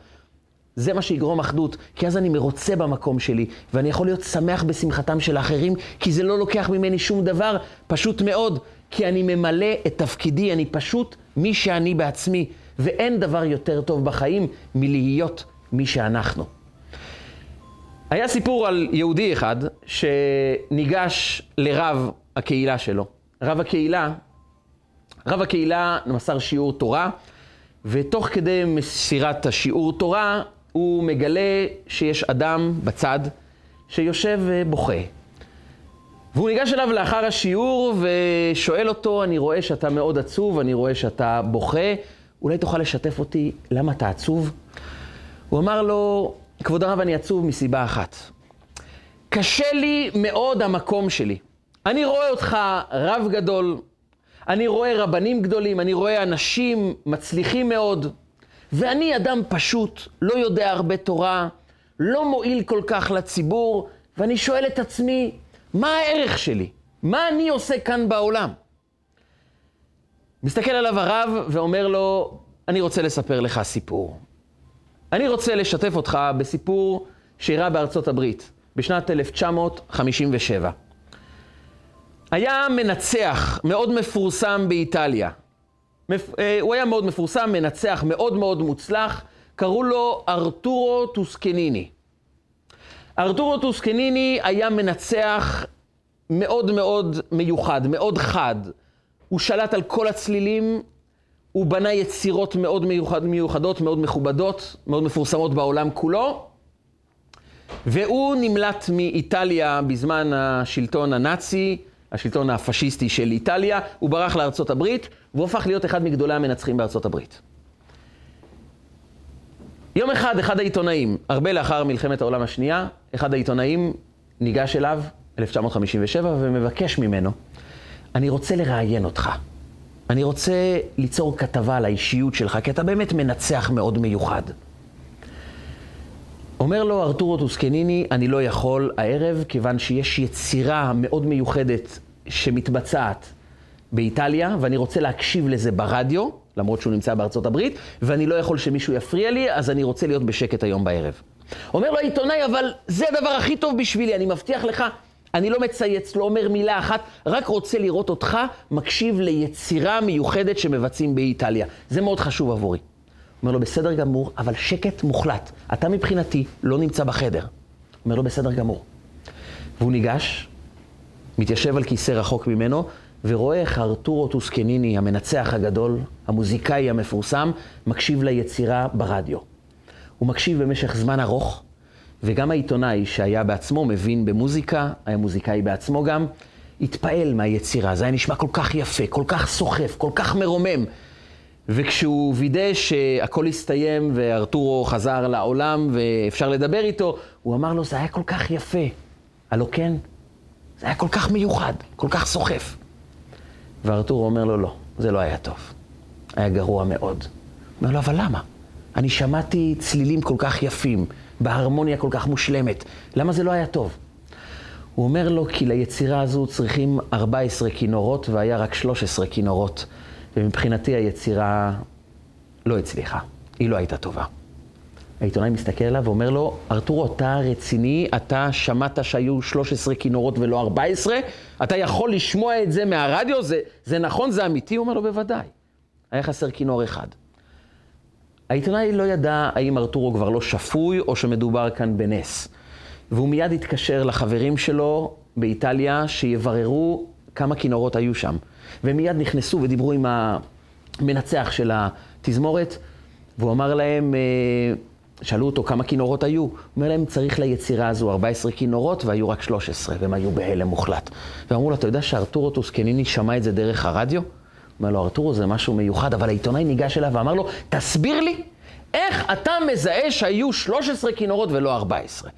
זה מה שיגרום אחדות, כי אז אני מרוצה במקום שלי, ואני יכול להיות שמח בשמחתם של האחרים, כי זה לא לוקח ממני שום דבר, פשוט מאוד, כי אני ממלא את תפקידי, אני פשוט מי שאני בעצמי, ואין דבר יותר טוב בחיים מלהיות מי שאנחנו. היה סיפור על יהודי אחד שניגש לרב הקהילה שלו. רב הקהילה, רב הקהילה מסר שיעור תורה, ותוך כדי מסירת השיעור תורה, הוא מגלה שיש אדם בצד שיושב ובוכה. והוא ניגש אליו לאחר השיעור ושואל אותו, אני רואה שאתה מאוד עצוב, אני רואה שאתה בוכה, אולי תוכל לשתף אותי למה אתה עצוב? הוא אמר לו, כבוד הרב, אני עצוב מסיבה אחת. קשה לי מאוד המקום שלי. אני רואה אותך רב גדול, אני רואה רבנים גדולים, אני רואה אנשים מצליחים מאוד, ואני אדם פשוט, לא יודע הרבה תורה, לא מועיל כל כך לציבור, ואני שואל את עצמי, מה הערך שלי? מה אני עושה כאן בעולם? מסתכל עליו הרב ואומר לו, אני רוצה לספר לך סיפור. אני רוצה לשתף אותך בסיפור שאירע בארצות הברית בשנת 1957. היה מנצח מאוד מפורסם באיטליה. אה, הוא היה מאוד מפורסם, מנצח מאוד מאוד מוצלח, קראו לו ארתורו טוסקניני. ארתורו טוסקניני היה מנצח מאוד מאוד מיוחד, מאוד חד. הוא שלט על כל הצלילים, הוא בנה יצירות מאוד מיוחד, מיוחדות, מאוד מכובדות, מאוד מפורסמות בעולם כולו, והוא נמלט מאיטליה בזמן השלטון הנאצי, השלטון הפשיסטי של איטליה, הוא ברח לארצות הברית, והוא הפך להיות אחד מגדולי המנצחים בארצות הברית. יום אחד, אחד העיתונאים, הרבה לאחר מלחמת העולם השנייה, אחד העיתונאים ניגש אליו, 1957, ומבקש ממנו, אני רוצה לראיין אותך. אני רוצה ליצור כתבה על האישיות שלך, כי אתה באמת מנצח מאוד מיוחד. אומר לו ארתורו טוסקניני, אני לא יכול הערב, כיוון שיש יצירה מאוד מיוחדת שמתבצעת באיטליה, ואני רוצה להקשיב לזה ברדיו, למרות שהוא נמצא בארצות הברית, ואני לא יכול שמישהו יפריע לי, אז אני רוצה להיות בשקט היום בערב. אומר לו העיתונאי, אבל זה הדבר הכי טוב בשבילי, אני מבטיח לך, אני לא מצייץ, לא אומר מילה אחת, רק רוצה לראות אותך מקשיב ליצירה מיוחדת שמבצעים באיטליה. זה מאוד חשוב עבורי. אומר לו, בסדר גמור, אבל שקט מוחלט. אתה מבחינתי לא נמצא בחדר. אומר לו, בסדר גמור. והוא ניגש, מתיישב על כיסא רחוק ממנו, ורואה איך ארתורו טוסקניני, המנצח הגדול, המוזיקאי המפורסם, מקשיב ליצירה ברדיו. הוא מקשיב במשך זמן ארוך, וגם העיתונאי, שהיה בעצמו מבין במוזיקה, היה מוזיקאי בעצמו גם, התפעל מהיצירה. זה היה נשמע כל כך יפה, כל כך סוחף, כל כך מרומם. וכשהוא וידא שהכל הסתיים וארתורו חזר לעולם ואפשר לדבר איתו, הוא אמר לו, זה היה כל כך יפה. הלא כן? זה היה כל כך מיוחד, כל כך סוחף. וארתורו אומר לו, לא, זה לא היה טוב. היה גרוע מאוד. הוא אומר לו, אבל למה? אני שמעתי צלילים כל כך יפים, בהרמוניה כל כך מושלמת. למה זה לא היה טוב? הוא אומר לו, כי ליצירה הזו צריכים 14 כינורות והיה רק 13 כינורות. ומבחינתי היצירה לא הצליחה, היא לא הייתה טובה. העיתונאי מסתכל עליו ואומר לו, ארתורו, אתה רציני, אתה שמעת שהיו 13 כינורות ולא 14? אתה יכול לשמוע את זה מהרדיו? זה, זה נכון, זה אמיתי? הוא אומר לו, בוודאי. היה חסר כינור אחד. העיתונאי לא ידע האם ארתורו כבר לא שפוי או שמדובר כאן בנס. והוא מיד התקשר לחברים שלו באיטליה שיבררו כמה כינורות היו שם. והם מיד נכנסו ודיברו עם המנצח של התזמורת, והוא אמר להם, אה, שאלו אותו כמה כינורות היו, הוא אומר להם, צריך ליצירה הזו 14 כינורות, והיו רק 13, והם היו בהלם מוחלט. ואמרו לו, אתה יודע שארתורו טוסקניני שמע את זה דרך הרדיו? אומר לו, ארתורו זה משהו מיוחד, אבל העיתונאי ניגש אליו ואמר לו, תסביר לי, איך אתה מזהה שהיו 13 כינורות ולא 14?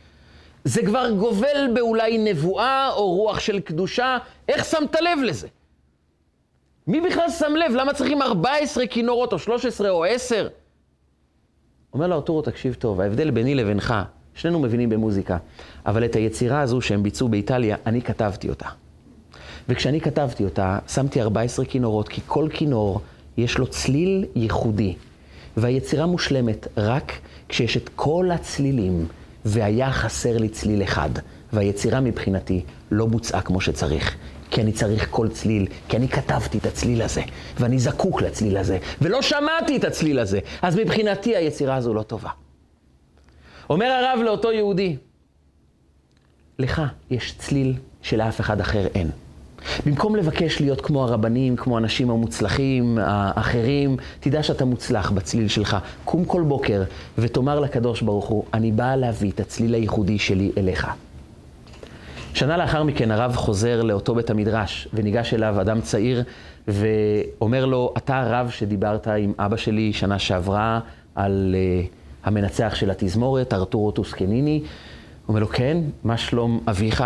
זה כבר גובל באולי נבואה או רוח של קדושה, איך שמת לב לזה? מי בכלל שם לב? למה צריכים 14 כינורות או 13 או 10? אומר לו ארתורו, תקשיב טוב, ההבדל ביני לבינך, שנינו מבינים במוזיקה, אבל את היצירה הזו שהם ביצעו באיטליה, אני כתבתי אותה. וכשאני כתבתי אותה, שמתי 14 כינורות, כי כל כינור יש לו צליל ייחודי. והיצירה מושלמת רק כשיש את כל הצלילים, והיה חסר לי צליל אחד. והיצירה מבחינתי לא בוצעה כמו שצריך. כי אני צריך כל צליל, כי אני כתבתי את הצליל הזה, ואני זקוק לצליל הזה, ולא שמעתי את הצליל הזה, אז מבחינתי היצירה הזו לא טובה. אומר הרב לאותו יהודי, לך יש צליל שלאף אחד אחר אין. במקום לבקש להיות כמו הרבנים, כמו האנשים המוצלחים האחרים, תדע שאתה מוצלח בצליל שלך. קום כל בוקר ותאמר לקדוש ברוך הוא, אני באה להביא את הצליל הייחודי שלי אליך. שנה לאחר מכן הרב חוזר לאותו בית המדרש, וניגש אליו אדם צעיר, ואומר לו, אתה הרב שדיברת עם אבא שלי שנה שעברה על uh, המנצח של התזמורת, ארתורו טוסקניני? הוא אומר לו, כן, מה שלום אביך?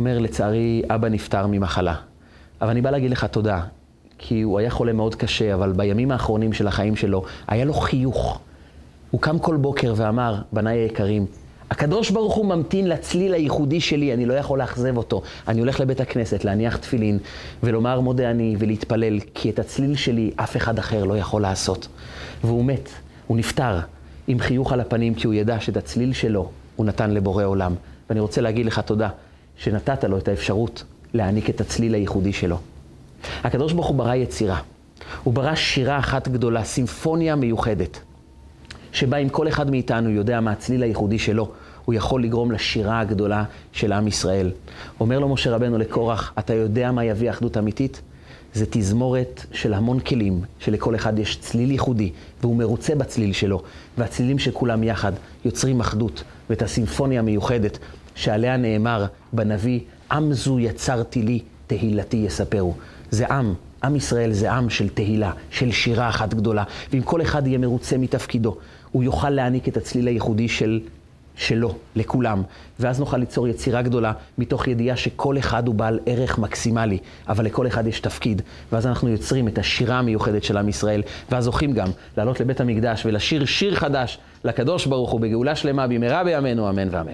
אומר, לצערי, אבא נפטר ממחלה. אבל אני בא להגיד לך תודה, כי הוא היה חולה מאוד קשה, אבל בימים האחרונים של החיים שלו, היה לו חיוך. הוא קם כל בוקר ואמר, בניי היקרים, הקדוש ברוך הוא ממתין לצליל הייחודי שלי, אני לא יכול לאכזב אותו. אני הולך לבית הכנסת להניח תפילין ולומר מודה אני ולהתפלל, כי את הצליל שלי אף אחד אחר לא יכול לעשות. והוא מת, הוא נפטר עם חיוך על הפנים, כי הוא ידע שאת הצליל שלו הוא נתן לבורא עולם. ואני רוצה להגיד לך תודה שנתת לו את האפשרות להעניק את הצליל הייחודי שלו. הקדוש ברוך הוא ברא יצירה. הוא ברא שירה אחת גדולה, סימפוניה מיוחדת, שבה אם כל אחד מאיתנו יודע מה הצליל הייחודי שלו, הוא יכול לגרום לשירה הגדולה של עם ישראל. אומר לו משה רבנו לקורח, אתה יודע מה יביא אחדות אמיתית? זה תזמורת של המון כלים, שלכל אחד יש צליל ייחודי, והוא מרוצה בצליל שלו, והצלילים של כולם יחד יוצרים אחדות, ואת הסימפוניה המיוחדת שעליה נאמר בנביא, עם זו יצרתי לי, תהילתי יספרו. זה עם, עם ישראל זה עם של תהילה, של שירה אחת גדולה, ואם כל אחד יהיה מרוצה מתפקידו, הוא יוכל להעניק את הצליל הייחודי של שלו, לכולם. ואז נוכל ליצור יצירה גדולה, מתוך ידיעה שכל אחד הוא בעל ערך מקסימלי, אבל לכל אחד יש תפקיד. ואז אנחנו יוצרים את השירה המיוחדת של עם ישראל, ואז זוכים גם לעלות לבית המקדש ולשיר שיר חדש לקדוש ברוך הוא בגאולה שלמה במהרה בימינו, אמן ואמן.